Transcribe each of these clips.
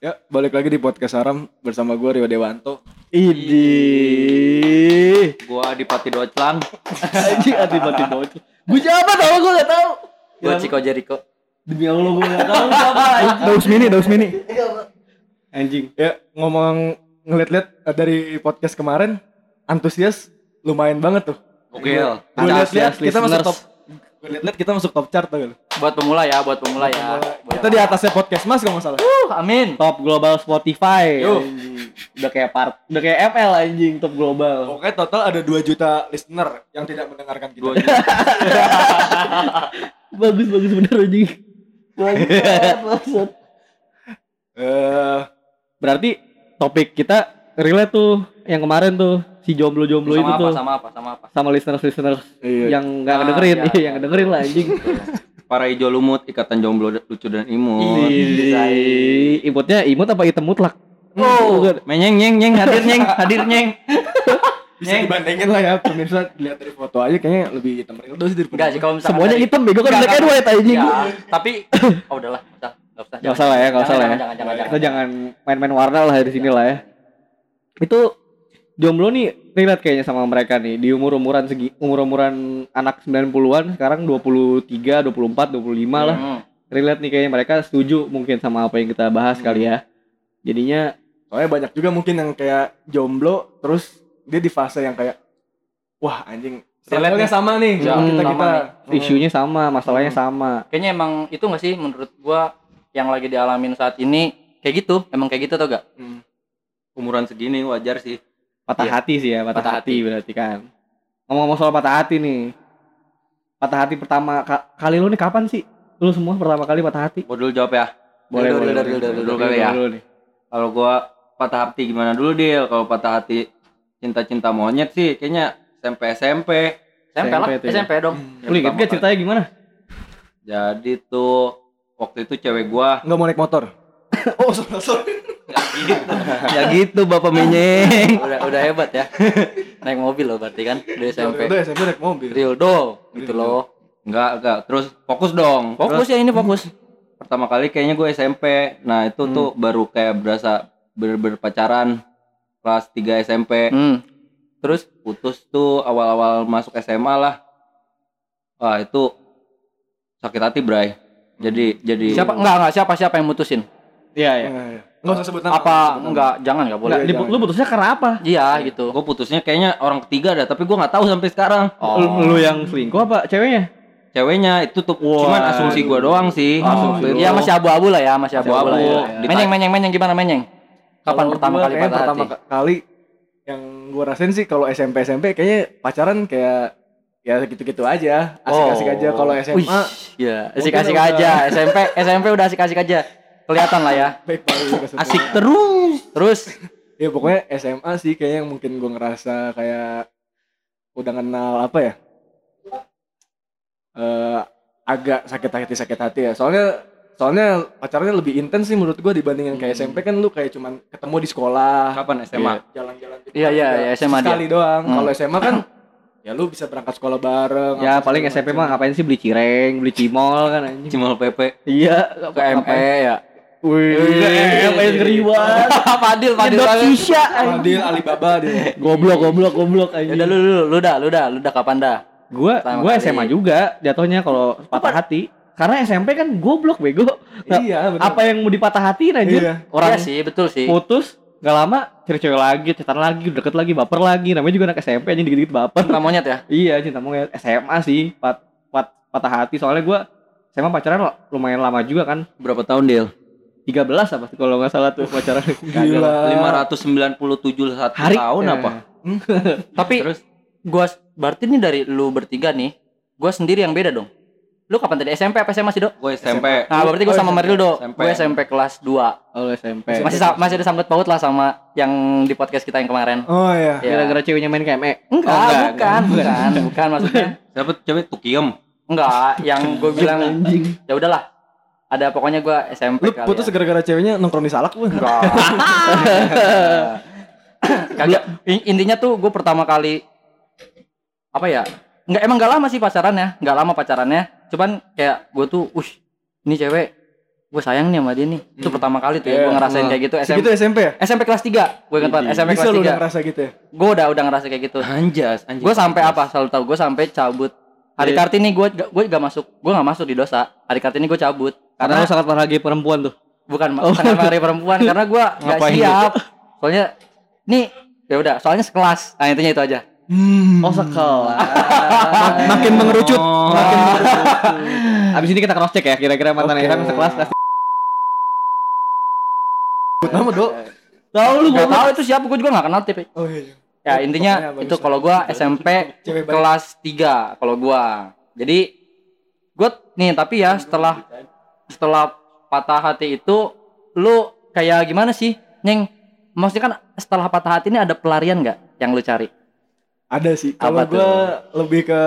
Ya, balik lagi di podcast Aram bersama gue Rio Dewanto. Idi. Gua Adipati Doclang, Anjing adipati bocil. Gue siapa tau gue gak tau. gua Yang- Ciko Jericho. Demi Allah gue gak tau siapa. Daus Mini, Daus Mini. Anjing. Ya, ngomong ngeliat-liat dari podcast kemarin, antusias lumayan banget tuh. Oke. Gue liat-liat Antusias kita masuk listeners. top. Gue liat-liat kita masuk top chart tuh. Buat pemula ya, buat pemula ya. Buat Kita di atasnya podcast Mas kalau nggak salah. Uh, amin. Top global Spotify. Udah kayak part, udah kayak FL anjing top global. Pokoknya total ada 2 juta listener yang tidak mendengarkan kita. Bagus bagus bener anjing. Bagus. Eh, Berarti topik kita relate tuh yang kemarin tuh si jomblo-jomblo itu Sama apa? tuh Sama apa? Sama apa? sama listeners-listeners Iya. yang nggak Ah, dengerin, iya, iya, iya. yang dengerin lah anjing. Para hijau lumut, ikatan jomblo lucu dan imut. Ih, Imutnya imut apa item mutlak? Oh, menyeng nyeng nyeng hadir nyeng, hadir nyeng. bisa dibandingin lah ya pemirsa lihat dari foto aja kayaknya lebih hitam real sih daripada Enggak sih kalau misalkan Semuanya dari- hitam bego kan black and white anjing. Ya, tapi oh udahlah, enggak usah. Enggak usah. Gak usah lah ya, gak usah lah ya. Jangan, jangan, jangan, Kita jangan main-main warna lah di sini lah ya. Itu jomblo nih relate kayaknya sama mereka nih di umur-umuran segi umur-umuran anak 90-an sekarang 23, 24, 25 lah. Hmm. Relate nih kayaknya mereka setuju mungkin sama apa yang kita bahas kali ya. Jadinya soalnya banyak juga mungkin yang kayak jomblo terus dia di fase yang kayak wah anjing Relate struggle-nya nih. sama nih sama kita sama kita nih. isunya sama, masalahnya sama. Kayaknya emang itu enggak sih menurut gua yang lagi dialamin saat ini kayak gitu, emang kayak gitu tau gak? Hmm. Umuran segini wajar sih. Patah Iya. hati sih ya, patah, Patah hati, berarti kan. Ngomong-ngomong soal patah hati nih. Patah hati pertama ka- kali lu nih kapan sih? Lu semua pertama kali patah hati? Gua dulu jawab ya. Boleh, Dulu, boleh, dulu, boleh. dulu, dulu, kali ya. Kalau gua patah hati gimana dulu Dil? Kalau patah hati cinta-cinta monyet sih kayaknya SMP SMP. SMP lah, ya. SMP dong. Lu inget gak ceritanya gimana? Jadi tuh waktu itu cewek gua nggak mau naik motor oh sorry sorry ya gitu Bapak Menyeng. udah udah hebat ya. Naik mobil loh berarti kan dari SMP. udah SMP naik mobil Rildo gitu loh. Enggak, enggak. Terus fokus dong. Fokus ya ini fokus. Pertama kali kayaknya gue SMP. Nah, itu tuh baru kayak berasa bener-bener pacaran kelas 3 SMP. Hmm. Terus putus tuh awal-awal masuk SMA lah. Wah, itu sakit hati, Bray. Jadi jadi Siapa enggak enggak siapa siapa yang mutusin? Iya, iya. Iya, iya. nggak usah sebut nama Apa nggak usah sebut nama. enggak jangan enggak boleh. Nggak, di- jangan. lu putusnya karena apa? Iya gitu. gue putusnya kayaknya orang ketiga dah, tapi gue nggak tahu sampai sekarang. Oh. Lu, lu yang selingkuh apa ceweknya? Ceweknya itu tuh Wah. cuman asumsi gue doang sih. Oh, Asumsi Iya itu. masih abu-abu lah ya, masih abu-abu lah ya. Abu-abu. Menyeng menyeng menyeng gimana menyeng? Kapan Kalau pertama gua kali patah pertama hati? ka- kali yang gua rasain sih kalau SMP SMP kayaknya pacaran kayak ya gitu-gitu aja asik-asik Oh. aja kalau SMA Iya, mungkin asik-asik aja. SMP SMP udah asik-asik aja. Kelihatan lah ya. baik banget Asik terus. Terus ya pokoknya SMA sih kayaknya yang mungkin gua ngerasa kayak udah kenal apa ya eh agak sakit hati sakit hati ya soalnya soalnya pacarannya lebih intens sih menurut gua dibandingin kayak SMP kan lu kayak cuman ketemu di sekolah Kapan SMA? Kayak jalan-jalan gitu Iya, iya, iya, SMA dia. sekali doang Hmm. kalau SMA kan ya lu bisa berangkat sekolah bareng Ya paling SMP mah ngapain sih beli cireng, beli cimol kan anjing. Cimol PP. Iya, ke ME ya. Wih, apa yang ngeri banget. Fadil, Fadil Nyedot banget. sisa. Adil Alibaba dia Goblok, goblok, goblok Ya anjing. udah lu lu lu dah, lu dah, lu dah kapan dah? Gua Pertama gua kali. SMA juga jatuhnya kalau patah hati. Karena SMP kan goblok bego. Nah, iya benar Apa yang mau dipatah hatiin anjir? Iya. Orang Iya sih, betul sih. putus Gak lama cewek-cewek lagi, cetan lagi, deket lagi, baper lagi. Namanya juga anak SMP anjing dikit-dikit baper. Cinta monyet ya? Iya cinta monyet SMA sih pat, pat, patah hati soalnya gua SMA pacaran lumayan lama juga kan Berapa tahun, Dil? 13 apa sih kalau nggak salah tuh pacaran Gila. 597 satu hari tahun Eh, apa? Tapi Terus gua berarti nih dari lu bertiga nih, gua sendiri yang beda dong. Lu kapan tadi SMP apa SMA sih, Dok? gue SMP. Nah, berarti gua Oh, sama SMP. Merildo. SMP. Gue SMP kelas 2. Oh SMP Masih masih ada sangkut paut lah sama yang di podcast kita yang kemarin. oh iya Ya. gara-gara ceweknya main KME Enggak, Oh, enggak, bukan, bukan, bukan maksudnya. Siapa cewek Tukiem? Enggak, yang gue bilang anjing ya udahlah. Ada pokoknya gua SMP lu kali putus ya. gara-gara ceweknya nongkrong di salak lu Enggak. Kagak. In- Intinya tuh gue pertama kali apa ya? Nggak emang gak lama sih pacarannya, nggak lama pacarannya. Cuman kayak gue tuh, ush, ini cewek, gue sayang nih sama dia nih. Itu pertama kali tuh ya, gue Iya. ngerasain kayak gitu. SMP, Segitu SMP ya? SMP kelas 3 gue ingat banget. SMP Bisa kelas lu udah 3 ngerasa gitu ya? Gue udah udah ngerasa kayak gitu. Anjas, anjas. Gue sampai apa? Selalu tahu gue sampai cabut. Hari Iya. Kartini gue gue gak masuk, gue gak masuk di dosa. Hari Kartini gue cabut Karena karena lu sangat menghargai perempuan tuh. bukan sangat menghargai perempuan karena gue gak Ngapain siap. Soalnya nih ya udah, soalnya sekelas. Nah intinya itu aja. Hmm. Oh sekolah. Makin mengerucut. Oh. Makin mengerucut. Abis ini kita cross check ya kira-kira mantan Oke. Iran sekelas pasti. Sebut nama dok. Tahu lu Gak tahu itu siapa, gue juga gak kenal tipe. Oh iya. Ya intinya itu kalau gue SMP kelas 3 kalau gua. Jadi gue nih tapi ya setelah setelah patah hati itu lu kayak gimana sih, Nyeng? Maksudnya kan setelah patah hati ini ada pelarian nggak yang lu cari? Ada sih. Kalau Apa tuh? gue lebih ke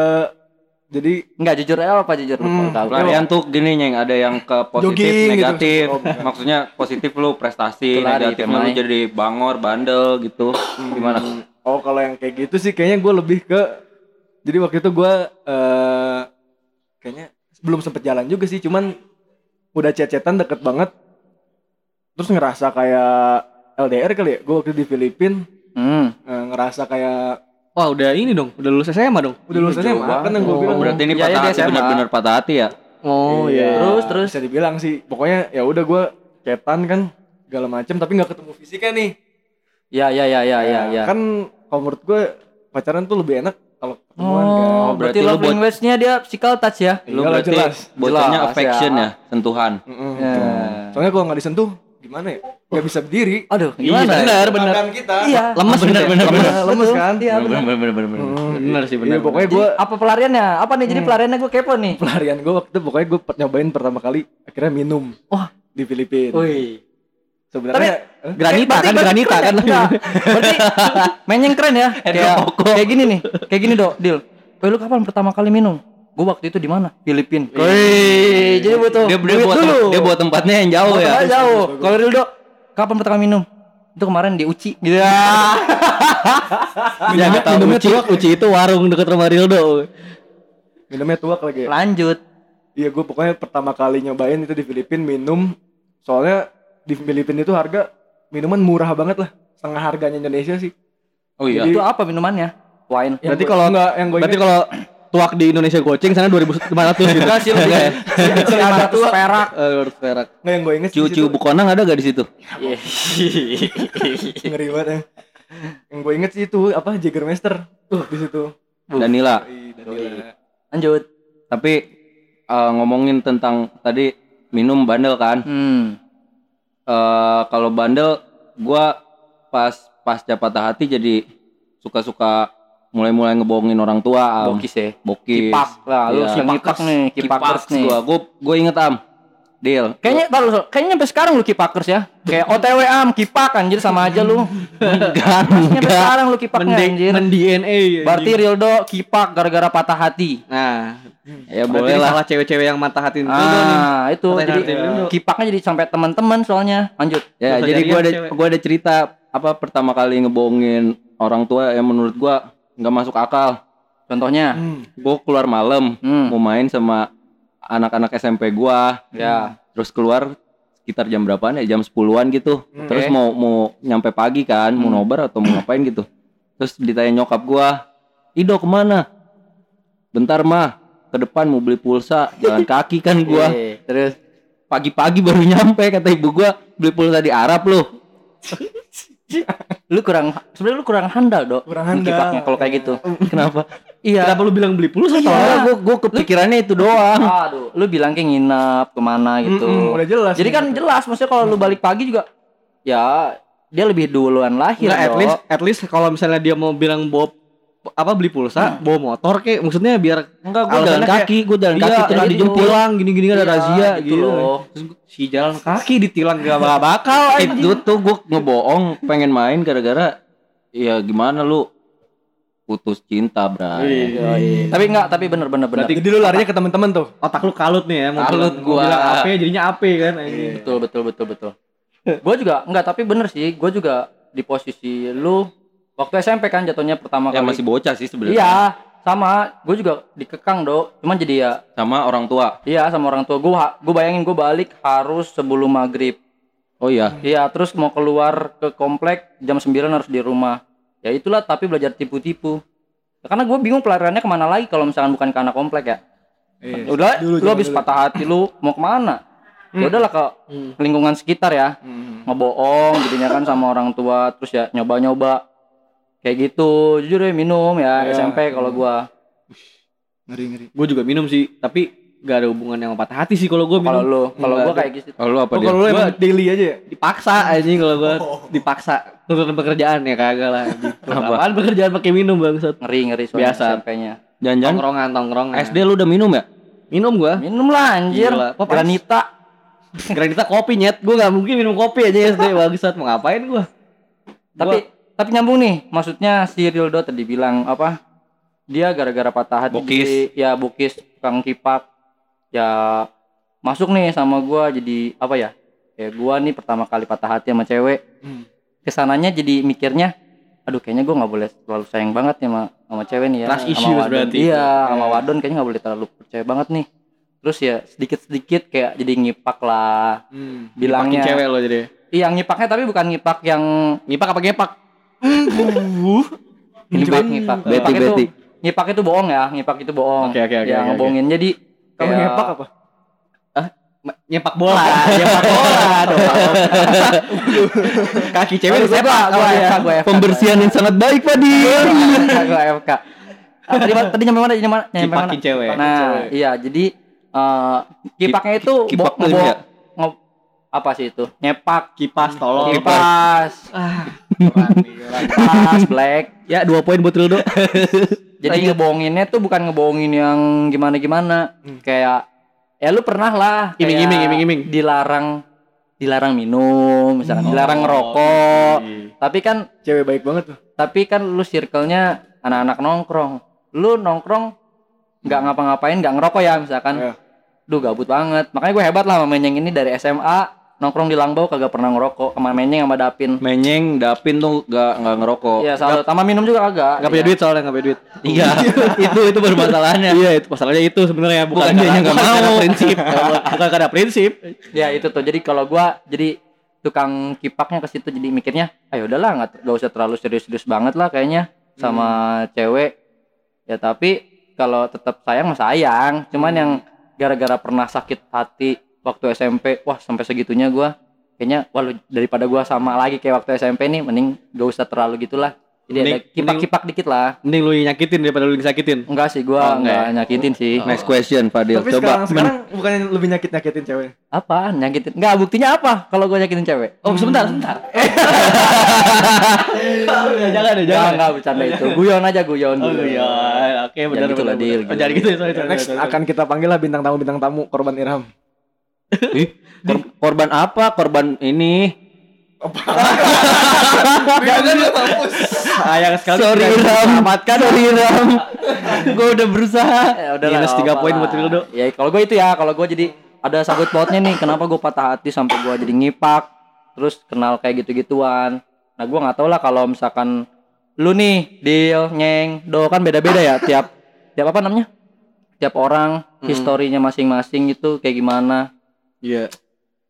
jadi Enggak jujur ya apa jujur lu Hmm, tahu. Pelarian tuh gini nyeng ada yang ke positif Jogging gitu. negatif Oh, bukan. maksudnya positif lu prestasi Itu lari, negatifnya lu jadi bangor bandel gitu gimana Oh kalau yang kayak gitu sih kayaknya gue lebih ke jadi waktu itu gue eh kayaknya belum sempet jalan juga sih cuman udah chat-chatan deket banget terus ngerasa kayak LDR kali ya gue waktu di Filipina Hmm. eh, ngerasa kayak Wah udah ini dong, udah lulus SMA dong. udah lulus SMA kan banget. yang gue Oh, bilang berarti ini Iya, iya, patah dia hati benar-benar patah hati ya Oh Iya. Terus terus bisa dibilang sih pokoknya ya udah gue chatan kan segala macem tapi nggak ketemu fisiknya nih ya ya ya ya ya ya. kan kalau menurut gue pacaran tuh lebih enak kalau ketemuan kan Oh, berarti berarti love buat- language-nya dia physical touch ya? lu Iyalah, berarti jelas. bocahnya Jelas, affection ya. ya sentuhan Mm-mm. Ya. Soalnya kalau nggak disentuh gimana ya? Nggak bisa berdiri. Aduh, Iya, gimana? benar, benar. Kita. Iya. Lemes bener, gitu. bener, Lemes. Lemes, kan? Iya, benar. bener bener bener bener Mm. Bener sih, bener, Iya, pokoknya gue apa pelariannya? Apa nih? Jadi pelariannya gue kepo nih. pelarian gue waktu itu pokoknya gue nyobain pertama kali akhirnya minum. Wah. di Filipina. Wih. Sebenarnya eh, Granita Berarti- kan, berarti granita kan. ya? Enggak. Berarti main yang keren ya. Kayak kayak gini nih. Kayak gini, Dok. Deal. Weh, lu kapan pertama kali minum? Gue waktu itu di mana? Filipina. Wih, jadi butuh dia, dia buat dulu. dia buat tempatnya yang jauh Buat ya jauh. Kalau Rildo, kapan pertama minum? Itu kemarin di Uci. Gitu ya. Jangan tahu Uci, Uci itu warung dekat rumah Rildo. minumnya tuak lagi. Lanjut. Iya gue pokoknya pertama kali nyobain itu di Filipina minum. Soalnya di Filipina itu harga minuman murah banget lah. Setengah harganya Indonesia sih. oh iya Jadi- Itu apa minumannya? Wine. Yang Berarti kalau- enggak yang gue Berarti kalau tuak di Indonesia goceng sana 2500 gitu. Enggak sih lebih. Iya, Lima ratus perak. Eh, harus perak. Enggak yang gue inget situ. bukonang ada gak di situ ngeri banget ya. Yang gue inget sih itu apa Jägermeister tuh di situ. Danila Danila. Lanjut. tapi eh, ngomongin tentang tadi minum bandel kan Hmm. Eh kalau bandel gua pas pasca patah hati jadi suka-suka mulai-mulai ngebohongin orang tua am. Bokis ya. bokis Kipak lah, lu suka ngipak nih, kipakers nih. gua gua gua inget am deal Kayaknya taruh, kayaknya sampai sekarang lu kipakers ya. Kayak OTW am kipak anjir sama aja lu. enggak Kayaknya sampai sekarang lu kipaknya Mending anjir. men DNA. Berarti Rildo kipak gara-gara patah hati. Nah, ya boleh lah salah cewek-cewek yang mata hati Rildo nih. Ah, itu Patah jadi hati Rildo. kipaknya jadi sampai teman-teman soalnya. Lanjut. ya Dosa jadi gua ada cewek. gua ada cerita apa pertama kali ngebohongin orang tua yang menurut gua nggak masuk akal Contohnya. Hmm. gua keluar malam Hmm. mau main sama anak-anak SMP gua Ya. terus keluar sekitar jam berapaan ya? Jam 10-an gitu. Hmm. terus mau mau nyampe pagi kan mau Hmm. nobar atau mau ngapain gitu. Terus ditanya nyokap gua Ido ke mana? Bentar mah ke depan mau beli pulsa jalan kaki kan gua. Iya, Terus? Pagi-pagi baru nyampe kata ibu gua. Beli pulsa di Arab loh. Lu kurang sebenarnya lu kurang handal, Dok. Kurang handal. Kalau kayak gitu. kenapa Iya. Kenapa lu bilang beli pulsa soalnya soalnya? gua gua kepikirannya itu doang Aduh, lu bilang kayak nginep ke mana gitu. Mm-mm, udah jelas. Jadi kan jelas maksudnya kalau lu balik pagi juga ya dia lebih duluan lahir Nggak, at least at least kalau misalnya dia mau bilang bawa apa beli pulsa, bawa motor kayak maksudnya biar enggak gua jalan kaki gua jalan iya, kaki kena terus dijemput tilang gini-gini ada Iya, razia gitu gitu. loh. Terus si jalan kaki ditilang gak bakal bakal itu tuh gua ngebohong pengen main gara-gara ya gimana lu putus cinta bray Iya, iya. Tapi enggak, tapi bener bener bener. Jadi lu larinya ke teman-teman tuh. Otak lu kalut nih ya, mau Kalut bilang- mau gua. bilang apa jadinya apa kan anjing. Betul betul betul betul. gue juga enggak tapi bener sih, gue juga di posisi lu waktu SMP kan jatuhnya pertama Ya kali. masih bocah sih sebenarnya. Iya, sama. Gue juga dikekang, Do. Cuman jadi ya Sama orang tua. iya sama orang tua gue. Gue bayangin gue balik harus sebelum maghrib. Oh iya. Iya, terus mau keluar ke komplek jam 9 harus di rumah. Ya itulah tapi belajar tipu-tipu. Karena gue bingung pelariannya ke mana lagi kalau misalkan bukan ke anak komplek ya. Iya. Udah, Dulu, lu habis dulu. patah hati lu mau ke mana? Ya udahlah ke Hmm. lingkungan sekitar ya. Hmm. Ngebohong jadinya kan sama orang tua terus ya nyoba-nyoba kayak gitu. Jujur ya minum ya, Ya. SMP kalau gua. Ngeri ngeri. Gue juga minum sih, tapi gak ada hubungan yang patah hati sih kalau gue Kalau minum. lu, kalau ada. kayak gitu. Oh, lu apa Oh, dia? kalau lu daily aja ya? Dipaksa anjing kalau gue dipaksa tuntutan pekerjaan ya kagak lah. Apa? Apaan pekerjaan pakai minum bangsat? Ngeri-ngeri soalnya Biasa. SMP-nya. Jangan-jangan Tongkrongan tongkrongan. SD lu udah minum ya? minum gua. Minum lah anjir. Gila. Granita. Granita kopi nyet. Gue gak mungkin minum kopi aja SD bangsat. Mau ngapain gua? Tapi tapi nyambung nih, maksudnya si Rildo tadi bilang apa? Dia gara-gara patah hati jadi- ya bokis tukang kipak. Ya masuk nih sama gua jadi apa ya? Ya gua nih pertama kali patah hati sama cewek. Hmm. Ke sananya jadi mikirnya aduh kayaknya gua nggak boleh terlalu sayang banget ya sama, sama cewek nih ya Trust sama issues wadon. berarti. iya sama Eh. wadon kayaknya nggak boleh terlalu percaya banget nih terus ya sedikit sedikit kayak jadi ngipak lah Hmm. Bilangnya bilangnya cewek lo jadi. iya ngipaknya tapi bukan ngipak yang Ngipak apa gepak? ini baik ngipak Betty, ngipak itu Betty. ngipak itu bohong ya ngipak itu bohong Oke, oke, oke, ya oke, ngebohongin jadi Kalau kayak- ngepak apa? Nyepak bola, nyepak bola dong. Kaki cewek disepak gua, FK, Pembersihan yang sangat baik, Padi. gua FK. Ah, tadi tadi nyampe mana? Nyampe mana? Nyampe mana? Cewek. Nah, cewek. iya jadi eh kipaknya itu kipak ya? apa sih itu? Nyepak, Kipas tolong. kipas, Ah, kipas, black. ya dua poin buat Rildo. Jadi ngebohonginnya tuh bukan ngebohongin yang gimana-gimana. Kayak ya lu pernah lah kayak Iming-iming, iming-iming. dilarang dilarang minum, misalkan dilarang Oh, ngerokok. iya. Tapi kan Cewek baik banget tuh. tapi kan lu circle-nya anak-anak nongkrong. Lu nongkrong nggak ngapa-ngapain, nggak ngerokok ya misalkan. Iya. Duh gabut banget. Makanya gue hebat lah sama Menyeng ini dari SMA nongkrong di Langbau kagak pernah ngerokok sama Menyeng sama Dapin. Menyeng, Dapin tuh gak, gak ngerokok. Iya, selalu sama minum juga kagak. Gak punya Iya. duit soalnya gak punya duit. Iya, itu itu baru masalahnya. Iya itu masalahnya itu sebenarnya bukan, Bukan nggak bukan karena mau. prinsip, bukan karena prinsip. Ya itu tuh. Jadi kalau gua jadi tukang kipaknya ke situ jadi mikirnya, ayo udahlah nggak nggak usah terlalu serius-serius banget lah kayaknya sama cewek. Ya tapi kalau tetap sayang mah sayang. Cuman yang gara-gara pernah sakit hati waktu SMP, wah sampai segitunya gua kayaknya wah lu- daripada gua sama lagi kayak waktu SMP nih mending gak usah terlalu gitulah. Jadi ada Mending- kipak-kipak dikit lah. Mending lu nyakitin daripada lu disakitin. Enggak sih Oh, gua enggak enggak nyakitin sih. Next question, Fadil. Tapi Coba sekarang sekarang bukannya lebih nyakit nyakitin cewek. Apa? Nyakitin? Enggak, buktinya apa kalau gua nyakitin cewek? Oh sebentar, sebentar. jangan deh, Jangan, jangan. enggak bercanda itu. Guyon aja guyon. Oh guyon. iya, oke benar gitu lah, benar. Benar. gitu. Oh, Jangan gitu, sorry, sorry, Next sorry. akan kita panggil lah bintang tamu bintang tamu korban Irham. Ih, kor- korban apa? Korban ini. Sayang sekali. Sorry, Ram. diselamatkan. Sorry, Ram. Gue udah berusaha. Ya udah Minus nggak tiga poin buat Rildo. Ya kalau gue itu ya, kalau gue jadi ada sangkut pautnya nih, kenapa gue patah hati sampai gue jadi ngipak, terus kenal kayak gitu-gituan. Nah gue nggak tahu lah kalau misalkan lu nih, deal, nyeng, do kan beda-beda ya tiap tiap apa namanya? Tiap orang historinya masing-masing itu kayak gimana? Iya.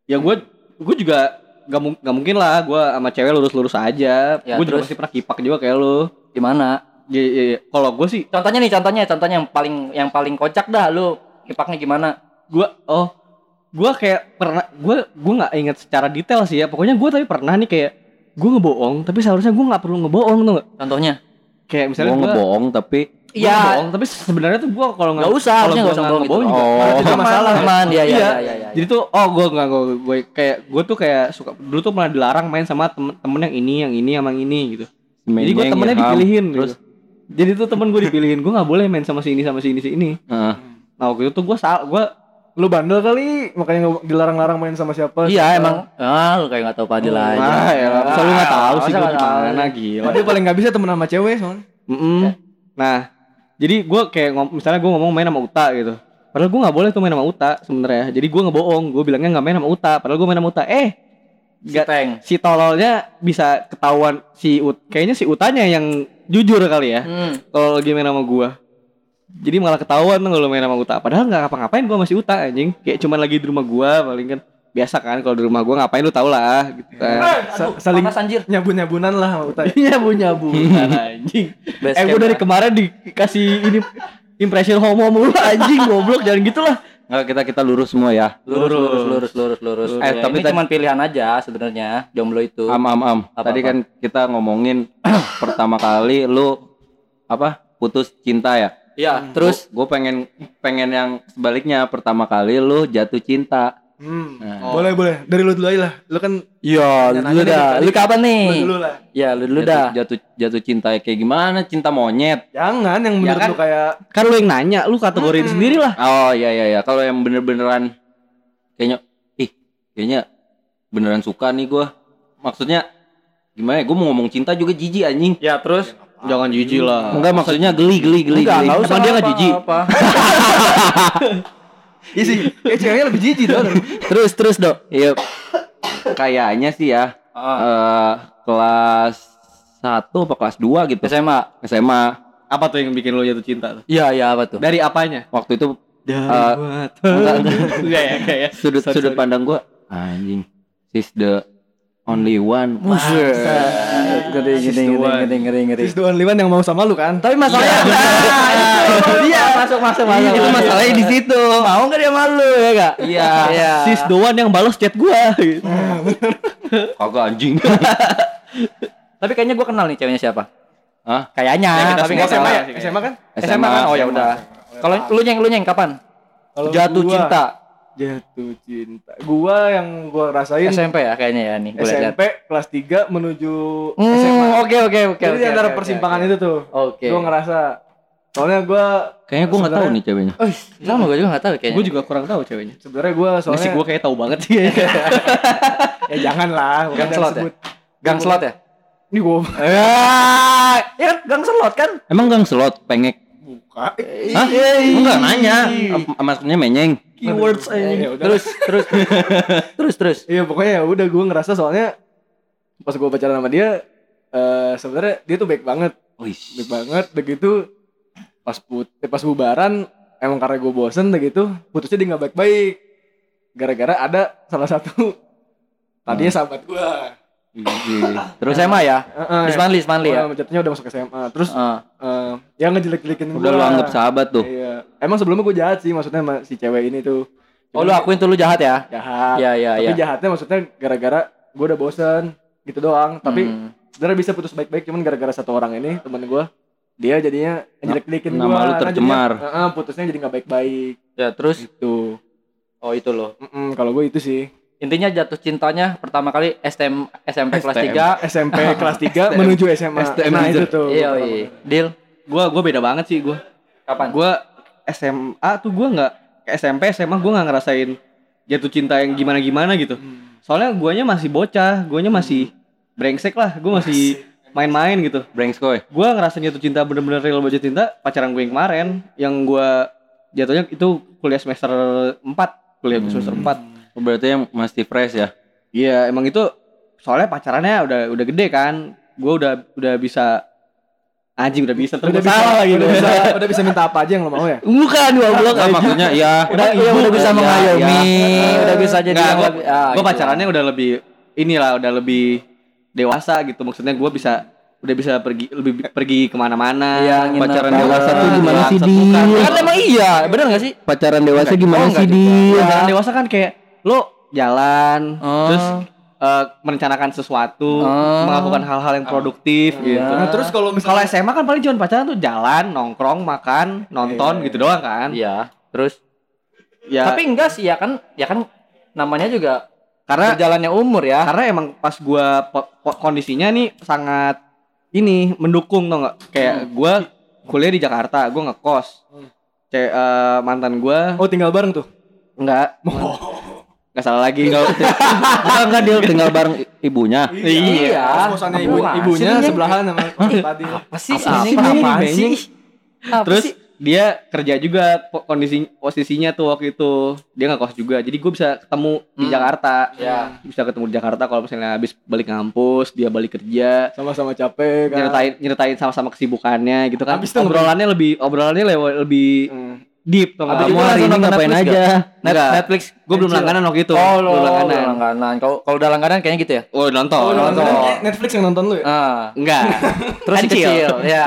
Ya gue gue juga gak, mung- gak mungkin lah gue sama cewek lurus-lurus aja. Ya, gue juga terus? pasti pernah kipak juga kayak lu. Gimana? Iya, iya, iya. Kalau gue sih Contohnya nih, contohnya, contohnya yang paling yang paling kocak dah lu ngipaknya gimana? gue oh gue kayak pernah gue gue nggak inget secara detail sih ya pokoknya gue tapi pernah nih kayak gue ngebohong tapi seharusnya gue nggak perlu ngebohong tuh Contohnya? kayak misalnya gue ngebohong tapi Iya. Iya. tapi sebenarnya tuh gue kalau Nggak usah, harusnya nggak usah bohong gitu. juga Oh. jadi masalah. Aman, iya, iya, Iya. iya. Jadi tuh oh gue nggak gue gue kayak gue tuh kayak suka dulu tuh pernah dilarang main sama temen-temen yang ini yang ini sama yang ini gitu. Jadi gue Menyeng, temennya Ilham. dipilihin Terus terus. Jadi tuh temen gue dipilihin gue nggak boleh main sama si ini sama si ini si ini. Heeh. Nah waktu itu tuh gue sal gue Lu bandel kali makanya nggak- dilarang-larang main sama siapa. Iya emang ah lu kayak nggak tahu Padil aja. ah ya masa lu nggak tahu sih tahu? gimana gila. Dia paling nggak bisa temen sama cewek soalnya. Mm-mm. Nah, jadi gue kayak misalnya gue ngomong main sama Uta gitu. Padahal gue nggak boleh tuh main sama Uta sebenarnya. Jadi gue ngebohong. Gue bilangnya nggak main sama Uta. Padahal gue main sama Uta. Eh, Nggak- Teng. si tololnya bisa ketahuan si Ut kayaknya si Utanya yang jujur kali ya Hmm. kalau lagi main sama gua jadi malah ketahuan tuh kalau main sama Uta padahal nggak ngapa-ngapain gua masih Uta anjing kayak cuman lagi di rumah gua paling kan biasa kan kalau di rumah gua ngapain lu tau lah gitu kan Sa- saling Panas anjir. nyabun-nyabunan lah sama Uta. nyabu nyabu anjing Base eh gua camp dari kemarin dikasih ini impression homo mulu anjing goblok jangan gitu lah Enggak kita kita lurus semua ya. lurus lurus lurus lurus lurus. Eh, Ya, tapi ini tadi- cuma pilihan aja sebenarnya jomblo itu. Am am am. Apa, Tadi apa? kan kita ngomongin pertama kali lu apa? Putus cinta ya. Iya, terus gue pengen pengen yang sebaliknya pertama kali lu jatuh cinta. Hmm. Nah, Boleh boleh. Dari lu dulu aja lah. Lu kan Iya, lu nih, dah. Lu kapan nih? lu dulu lah. Ya, lu dulu jatuh, dah. jatuh jatuh cinta kayak gimana? Cinta monyet. Jangan yang menurut kan? lu kayak kan lu yang nanya lu kategoriin Hmm. sendiri lah Oh iya iya iya. Kalau yang bener-beneran kayaknya ih kayaknya beneran suka nih gua. Maksudnya gimana ya? Gue mau ngomong cinta juga jijik anjing. Ya, terus jangan jijik lah Enggak maksudnya geli geli geli. Enggak, geli. enggak usah. Emang dia nggak apa- jijik? apa. Iya sih, kayak ceweknya lebih jijik tuh. terus terus, Dok. Iya. Kayaknya sih ya. Ah. eh, kelas 1 apa kelas 2 gitu. SMA. SMA. apa tuh yang bikin lu jatuh cinta tuh Iya, iya apa tuh? dari apanya Waktu itu dari Eh, mata enggak, enggak ya enggak ya sudut Sorry, sudut sorry. pandang gua anjing. She's the only one. Buset. Ngeri, ngeri, ngeri, ngeri, ngeri, ngeri. Sis the only one yang mau sama lu kan? Tapi masalahnya Iya, masuk masuk masuk. Itu masalahnya di situ. Mau enggak dia malu ya enggak? Iya. Iya. sis doan yang balas chat gua gitu. Kagak anjing. Tapi kayaknya gua kenal nih ceweknya siapa. Hah? Kayaknya, Ya, tapi enggak SMA ya? SMA kan? SMA kan? Oh ya udah. Kalau lu nyeng lu nyeng kapan? Jatuh gua- cinta. Jatuh cinta. Gua yang gua rasain SMP ya kayaknya ya nih. Gua lihat. SMP kelas 3 menuju Hmm, SMA. oke oke oke. Jadi oke, di antara oke, persimpangan oke. itu tuh. Oke. Gua ngerasa soalnya gua Kayaknya gua nggak tahu nih ceweknya. Oh, sama gua juga enggak tahu kayaknya. gua juga kurang tahu ceweknya sebenarnya gua Soalnya soalnya gua kayak tahu banget sih ya jangan lah, Gang yang slot ya? gang slot ya? Ini gua Ya, ya kan gang slot kan? Emang gang slot pengek? Buka. Hah? Enggak nanya. Maksudnya menyeng. keywords Ya udah. Terus terus terus terus. Iya pokoknya ya udah gue ngerasa soalnya pas gue pacaran sama dia eh sebenarnya dia tuh baik banget, Wih. baik banget. Begitu pas put eh, pas bubaran emang karena gue bosen begitu putusnya dia nggak baik-baik. Gara-gara ada salah satu tadinya sahabat gue. Terus SMA ya? Heeh. Lismanli, Lismanli ya. jatuhnya udah masuk SMA. Terus Heeh. eh ya ngejelek-jelekin gue. udah lu anggap sahabat tuh. Iya. Emang sebelumnya gue jahat sih maksudnya sama si cewek ini tuh. Oh lu akuin tuh lu jahat ya? jahat. Iya iya Tapi iya. jahatnya maksudnya gara-gara gue udah bosen gitu doang. Tapi Hmm. sebenarnya bisa putus baik-baik cuman gara-gara satu orang ini temen gue dia jadinya ngejelek-jelekin nama gue. lu tercemar. putusnya jadi nggak baik-baik ya terus gitu. oh itu loh. Mm-mm, kalau gue itu sih Intinya jatuh cintanya pertama kali STM SMP kelas STM. 3. SMP kelas 3 menuju SMA. STM nah itu tuh. Iya, iya. Deal. gua gua beda banget sih gua Kapan? gua SMA tuh gua nggak ke SMP SMA gua nggak ngerasain jatuh cinta yang gimana gimana gitu Hmm. soalnya guanya masih bocah guanya masih brengsek lah gua masih main-main gitu Brengskoy. gua ngerasa jatuh cinta bener-bener real jatuh cinta pacaran gue yang kemarin yang gua jatuhnya itu kuliah semester 4 kuliah Hmm. semester 4 Berarti yang masih fresh ya. iya emang itu soalnya pacarannya udah udah gede kan gua udah udah bisa anjing udah bisa terus Udah bisa, salah lagi udah bisa, udah bisa minta apa aja yang lo mau ya? bukan goblok Enggak maksudnya ya Udah, iya, udah bisa Iya, mengayomi, iya. udah bisa jadi Nggak, gua, ah, gua gitu. pacarannya udah lebih inilah udah lebih dewasa gitu maksudnya gua bisa udah bisa pergi lebih pergi ke mana-mana Iya, nginep pacaran dewasa tuh gimana sih, Bangsat, Di? bukan. Kan emang iya, bener gak sih? pacaran dewasa gimana oh, sih di? Pacaran dewasa kan kayak lo jalan Oh. terus eh, merencanakan sesuatu Oh. melakukan hal-hal yang produktif gitu Iya. Nah, terus kalau kalau misalnya SMA kan paling cuma pacaran tuh jalan nongkrong makan nonton Iya. gitu doang kan Iya. Terus ya tapi enggak sih ya kan ya kan namanya juga karena berjalannya umur ya. karena emang pas gua po- po- kondisinya nih sangat ini mendukung tau nggak kayak gua kuliah di Jakarta gua ngekos Hmm. Ce- eh, mantan gua oh tinggal bareng tuh. enggak nggak salah lagi Enggak enggak dia tinggal bareng ibunya. Iya. Kosannya Apa ibu, ibunya sebelahan sama tadi. Apa sih Apa ini? sih ini? Apaan sih? Apa terus dia kerja juga kondisi posisinya tuh waktu itu dia nggak kos juga jadi gue bisa ketemu di Hmm. Jakarta Ya. bisa ketemu di Jakarta kalau misalnya habis balik kampus dia balik kerja Sama-sama capek kan. nyeritain nyeritain sama-sama kesibukannya gitu kan Habis itu obrolannya lebih obrolannya lewat lebih Hmm. Deep tuh Habis kamu itu hari ini nonton ngapain Netflix aja Net Enggak. Netflix. gue belum langganan waktu itu Oh, lo belum udah langganan langganan. Kalau kalau udah langganan kayaknya gitu ya. oh nonton Oh, nonton. nonton. Netflix yang nonton lu ya? Ah. enggak Terus si Kecil. kecil. Ya.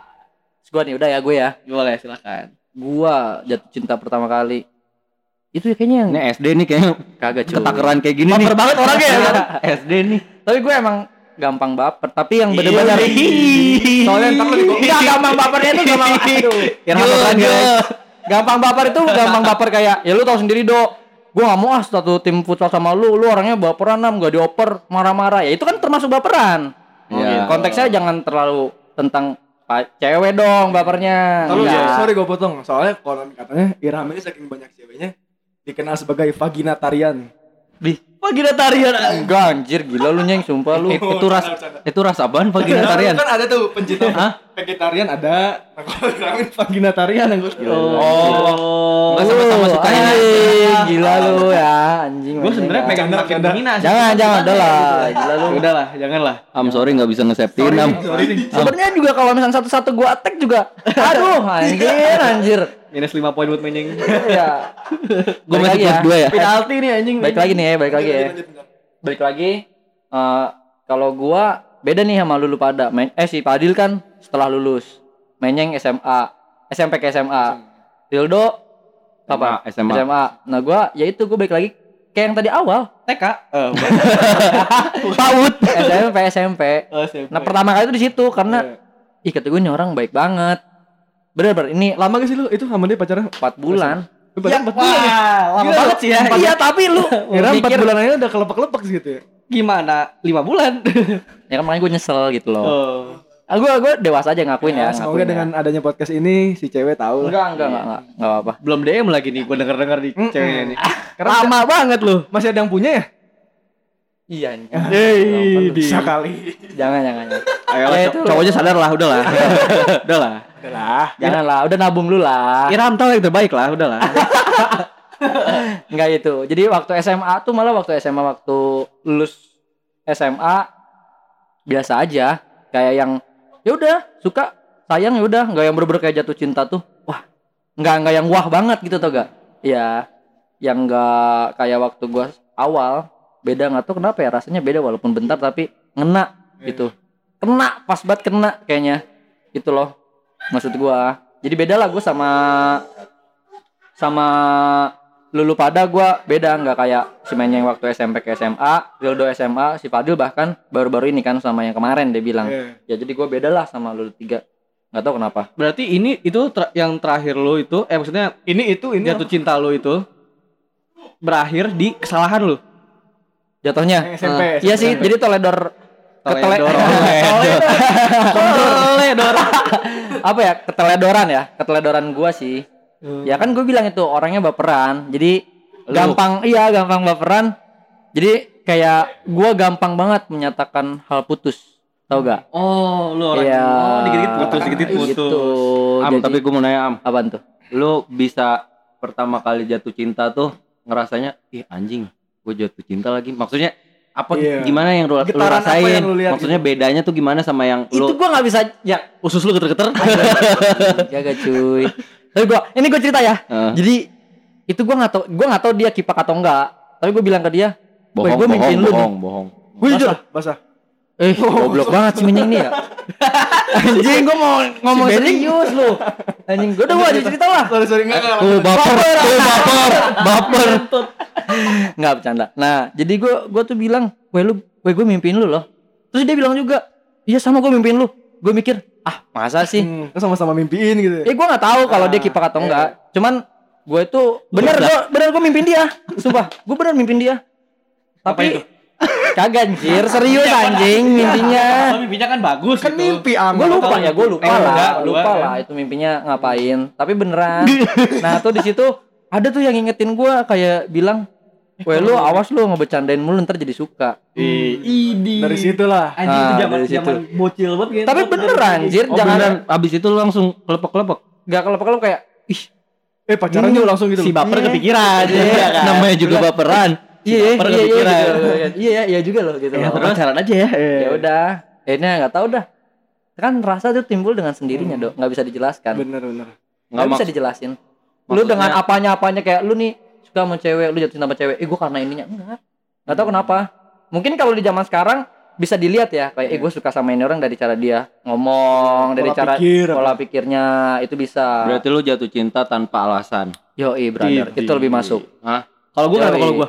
Terus gua nih udah ya gue ya. boleh silakan Gua jatuh cinta pertama kali. Itu ya kayaknya yang Ini SD nih kayaknya kagak cuy. ketakeran kayak gini nih. Baper banget orangnya ya. SD nih. Tapi gue emang gampang baper. Tapi yang bener-bener Ih. Soalnya ntar lu Enggak gampang bapernya itu gampang aduh. Guys. Gampang baper itu gampang baper kayak ya lu tahu sendiri dok. Gue gak mau ah satu tim futsal sama lu, lu orangnya baperan nam, gak dioper, marah-marah. Ya itu kan termasuk baperan. Iya. Konteksnya jangan terlalu tentang cewek dong bapernya. Lalu ya, sorry gue potong. Soalnya konon katanya Irham ini saking banyak ceweknya dikenal sebagai vaginatarian. Vaginatarian Enggak anjir gila lu nyeng sumpah lu. It- itu ras itu ras apaan vaginatarian? Kan ada tuh pencinta vegetarian ada. Ini vaginatarian yang gue oh Enggak sama-sama suka ya. Gila lu ya anjing. gue sebenarnya pegang makin dominan Jangan jangan udah lah gila lu. udah lah janganlah Am sorry nggak bisa ngeseptin am. Sebenarnya juga kalau misalnya satu-satu gua attack juga. Aduh anjir anjir. minus 5 poin buat menying Ya. Gue masih plus ya. dua ya. penalti nih anjing Baik lagi nih ya, balik lagi ya. Balik lagi eh, kalau gua beda nih sama lulu pada. Main, eh si Padil kan setelah lulus yang SMA, SMP ke SMA. Dildo apa? SMA. SMA. Nah gua ya itu gua balik lagi kayak yang tadi awal. TK PAUD SMP SMP. oh, SMP. Nah pertama kali itu di situ karena ih kata gue ini orang baik banget. Bener bener ini Lama gak sih lu itu sama dia pacaran? 4 bulan. Lu pacaran 4 bulan ya? Lama Gila, banget sih ya. Iya tapi lu Irham 4 mikir bulan aja udah kelepek-lepek gitu ya? Gimana? 5 bulan. ya kan makanya gue nyesel gitu loh. oh. Ah, gue gue dewasa aja ngakuin ya. Ya, semoga ngakuin dengan ya. adanya podcast ini si cewek tahu lah. enggak enggak enggak enggak enggak apa-apa. Belum DM lagi nih, gua denger-denger di Mm-mm. ceweknya nih. Lama banget lu. Masih ada yang punya ya? Iya. Hei, bisa kali. Jangan jangan. jangan. Ayo Ya, lah, itu. cowoknya sadar lah, udah lah. udah lah. Udahlah. Janganlah, udah nabung lu lah. Irham tahu yang terbaik lah, udah lah. Enggak itu. Jadi waktu SMA tuh malah waktu SMA waktu lulus SMA biasa aja, kayak yang ya udah suka sayang ya udah, nggak yang bener-bener kayak jatuh cinta tuh. Wah, nggak nggak yang wah banget gitu tau gak? Ya, yang nggak kayak waktu gua awal beda nggak tuh kenapa ya rasanya beda walaupun bentar tapi ngena gitu kena pas banget kena kayaknya itu loh maksud gua jadi beda lah gua sama sama lulu pada gua beda nggak kayak si Menyeng waktu SMP ke SMA Rildo SMA si Fadil bahkan baru-baru ini kan sama yang kemarin dia bilang Iya. ya jadi gua beda lah sama lulu tiga nggak tahu kenapa Berarti ini itu ter- yang terakhir lo itu, eh maksudnya Ini itu ini jatuh cinta lo itu berakhir di kesalahan lo. jatuhnya Yang SMP. Eh, iya sih jadi toledor ketele Toledor. Toledor. apa ya keteledoran ya keteledoran gua sih ya kan gue bilang itu orangnya baperan jadi Lu. gampang iya gampang baperan jadi kayak gua gampang banget menyatakan hal putus tau gak Oh, lu orang. Iya. Oh, dikit-dikit putus, dikit putus. gitu Am Jadi- tapi gue mau nanya am. apaan tuh Lu bisa pertama kali jatuh cinta tuh ngerasanya ih anjing gue jatuh cinta lagi. Maksudnya apa Iya. gimana yang lu, lu apa rasain? yang lu lihat Maksudnya bedanya tuh gimana sama yang itu lu gua nggak bisa ya Usus lu geter-geter. jaga cuy tapi gua ini gua cerita ya. Eh, jadi itu gua nggak tahu gua nggak tahu dia kipak atau enggak tapi gua bilang ke dia bohong, gua bohong, mimpiin lu bohong, bohong. gue jujur. Basah. eh goblok banget sih Minyeng nih ya. Anjing gua mau ngomong Si serius lu. Anjing gua udah gua aja cerita lah. Sorry sorry enggak enggak. Tuh baper, tuh baper, baper. nggak bercanda. Nah jadi gua gua tuh bilang weh lu weh gue mimpiin lu loh. Terus dia bilang juga iya sama gua mimpiin lu. Gue mikir ah masa sih Hmm, kan sama-sama mimpiin gitu. ya. Eh gue nggak tahu kalau dia kipak atau enggak. Cuman gue itu bener gue bener gue mimpin dia. Sumpah, gue bener mimpin dia. Tapi kagak anjir, serius anjing mimpinya. Mimpinya kan bagus Kan gitu. mimpi am. Gue lupa ya, gue lupa Eh, lah, enggak, lupa gua, lah itu mimpinya ngapain. Tapi beneran. Nah tuh di situ ada tuh yang ngingetin gue kayak bilang, Weh lu awas lu ngebecandain mulu ntar jadi suka. Eh, idi. Dari situlah. Anjing itu Ah, zaman dari situ. zaman bocil banget gitu. Tapi bener anjir, Oh jangan beneran, abis itu lu langsung kelepek-kelepek. nggak kelep-kelep kayak ih Eh pacaran Hmm, langsung gitu. si baper Iya. kepikiran iya kan Namanya juga baperan. iya baper iya iya kepikiran. gitu loh. iya iya juga loh gitu ya loh. pacaran aja ya ya udah ini nggak tahu dah kan rasa itu timbul dengan sendirinya dok nggak bisa dijelaskan Bener bener. nggak bisa dijelasin lu maksudnya- dengan apanya apanya kayak lu nih suka sama cewek lu jatuh cinta sama cewek. Eh gue karena ininya. Enggak. Nggak tahu kenapa. Mungkin kalau di zaman sekarang bisa dilihat ya. Kayak eh gue suka sama ini orang dari cara dia ngomong dari Pola cara pikir, apa? pola pikirnya itu bisa. Berarti lu jatuh cinta tanpa alasan. yo brother. Di- itu lebih masuk. Hah? kalau gue kenapa? Kalau gue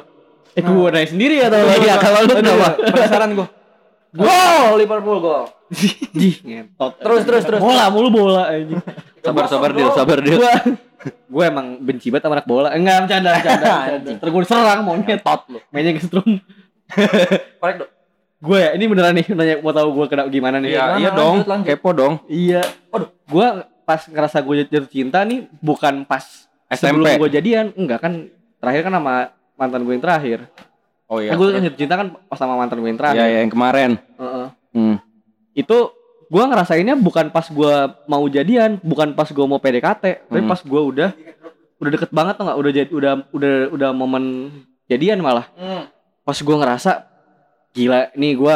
eh gue nanya sendiri ya kalau Iya, kalau lu kenapa? Penasaran gua. gol Liverpool gol. Terus, terus, terus. Bola mulu bola anjing. Sabar sabar dia, sabar dia. Gua gue emang benci banget sama anak bola. Enggak, bercanda, bercanda. Terus gue serang monyet. Tot lu. Mainnya kesetrum. korek dok Gue ya, ini beneran nih nanya mau tahu gue kena gimana nih. Iya, iya dong. Lanjut, lanjut. Kepo dong. Iya. Aduh. Gue pas ngerasa gue jatuh cinta nih bukan pas SMP. sebelum gue jadian. Enggak kan terakhir kan sama mantan gue yang terakhir. Oh Kan gue kan jatuh cinta kan pas sama mantan gue yang terakhir. Iya, iya, yang kemarin. Heeh. Hmm. itu gue ngerasainnya bukan pas gue mau jadian, bukan pas gue mau PDKT, tapi Hmm. pas gue udah udah deket banget tuh nggak, udah jadi udah udah udah momen jadian malah. Hmm. Pas gue ngerasa gila, nih gue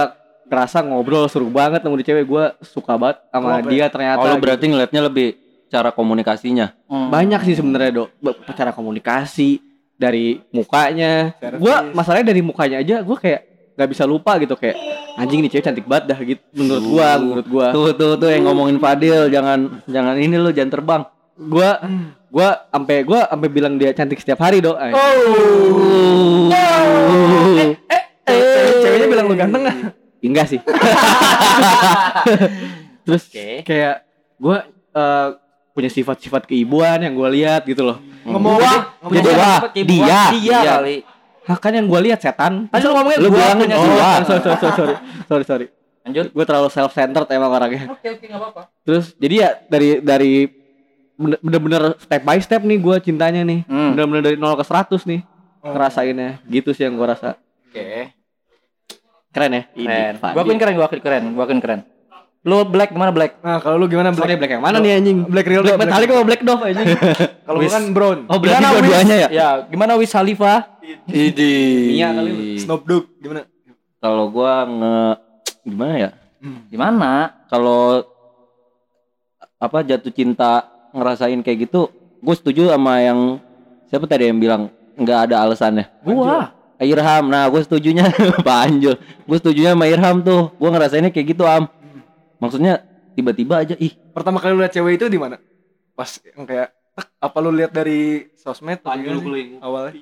ngerasa ngobrol seru banget sama di cewek, gue suka banget sama ya? dia ternyata. Oh, gitu. berarti ngeliatnya lebih cara komunikasinya. Hmm. banyak sih sebenarnya dok, cara komunikasi dari mukanya. Gue masalahnya dari mukanya aja, gue kayak nggak bisa lupa gitu kayak anjing nih cewek cantik banget dah gitu menurut gua menurut gua Tuh tuh tuh yang ngomongin Fadil, jangan jangan ini lu jangan terbang. gua gua sampai gua sampai bilang dia cantik setiap hari do Ay. Oh. Eh, Ceweknya bilang lu ganteng nggak? enggak sih terus Oke. kayak gua eh, punya sifat-sifat keibuan yang gua lihat gitu loh Ngomong Jadi Ngomong wah, dia. dia Iya. kali Hah, kan yang gua lihat setan. Tadi lu ngomongnya Lu bilang punya oh, sorry sorry sorry sorry sorry. Sorry lanjut. Gue terlalu self centered emang orangnya. Oke oke nggak apa-apa. Terus jadi ya dari dari bener- bener-bener step by step nih gua cintanya nih. Hmm. bener-bener dari 0 ke 100 nih ngerasainnya. Gitu sih yang gua rasa. Oke. Keren ya? Keren gua akuin keren gua akuin keren gua akuin keren. Lu black gimana black? Nah, kalau lu gimana Sorry Black? black yang mana nih anjing? Black real Black Black. Metallica apa Black Dove anjing? Kalau lu kan brown. Oh, berarti dua-duanya ya? ya gimana Wiz Khalifa Idi. Mia kali. Snoop Dogg gimana? Kalau gua nge gimana ya? gimana Kalau apa jatuh cinta ngerasain kayak gitu, gue setuju sama yang siapa tadi yang bilang nggak ada alasannya. gua Irham, nah gue setujunya Pak Anjul, gue setujunya sama Irham tuh, gue ngerasainnya kayak gitu am. Maksudnya tiba-tiba aja, ih Pertama kali lu lihat cewek itu di mana? Pas yang kayak apa lu lihat dari sosmed sih? awalnya?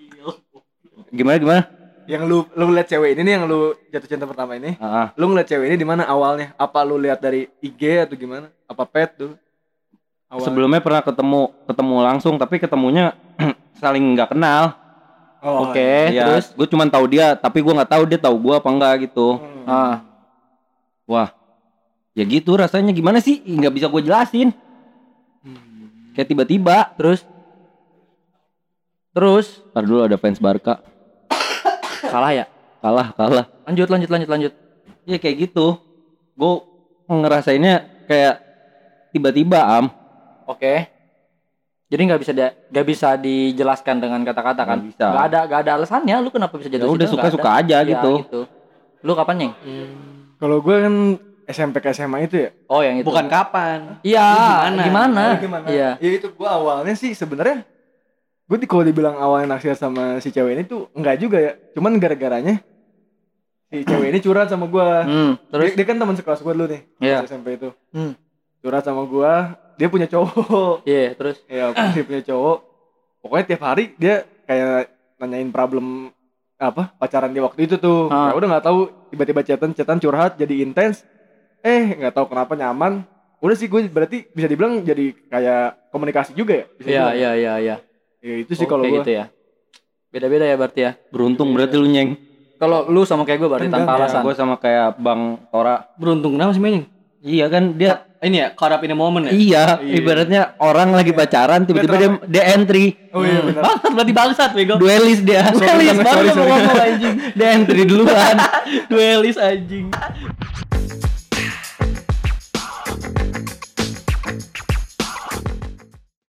Gimana gimana? Yang lu lu lihat cewek ini nih yang lu jatuh cinta pertama ini. Ah. Lu ngeliat cewek ini di mana awalnya? Apa lu lihat dari IG atau gimana? Apa pet tuh? Awalnya. sebelumnya pernah ketemu ketemu langsung, tapi ketemunya saling nggak kenal. Oh, oke Ya, terus gue cuma tahu dia, tapi gue nggak tahu dia tahu gue apa enggak gitu. Hmm. ah Wah, ya gitu rasanya gimana sih? Nggak bisa gue jelasin. Kayak tiba-tiba. terus terus Ntar dulu ada fans Barca. Salah ya Kalah, kalah. lanjut lanjut lanjut lanjut Ya kayak gitu. Gue ngerasainnya kayak tiba-tiba am. Oke. Jadi nggak bisa dia- nggak bisa dijelaskan dengan kata-kata kan? Nggak bisa. Nggak ada nggak ada alasannya. Lu kenapa bisa Ya jatuh udah cinta? Nggak suka-suka aja Iya, gitu. Lu kapan nyeng? Kalau gue kan SMP ke SMA itu ya. Oh yang itu. Bukan kapan? Iya. Gimana? Gimana? Gimana? Iya. Ya itu gue awalnya sih sebenarnya gue di kalau dibilang awalnya naksir sama si cewek ini tuh enggak juga ya. Cuman gara-garanya si cewek ini curhat sama gue. Hmm. Terus? Dia, dia kan teman sekelas gue dulu nih. Iya. pas SMP itu. Hmm. Curhat sama gue. Dia punya cowok. Iya. Terus? ya dia punya cowok. Pokoknya tiap hari dia kayak nanyain problem apa pacaran dia waktu itu tuh. Ah. Ya udah nggak tahu tiba-tiba chatan chatan curhat jadi intens. Eh nggak tahu kenapa nyaman. Udah sih gue berarti bisa dibilang jadi kayak komunikasi juga ya. Iya dibilang. iya iya iya. Ya, itu sih Oh, kalau kayak gue. gitu ya. Beda-beda ya berarti ya. Beruntung berarti lu nyeng. Kalau lu sama kayak gue berarti Enggak, tanpa alasan. Gue sama kayak Bang Tora. Beruntung kenapa sih Menying? Iya kan dia Ini ya, caught up in a moment ya? Iya, Iya. ibaratnya orang lagi pacaran tiba-tiba dia, dia entry. Oh iya benar. Bangsat berarti bangsat bego. Duelis dia. Duelis sorry. ngomong anjing. dia entry duluan. Duelis anjing.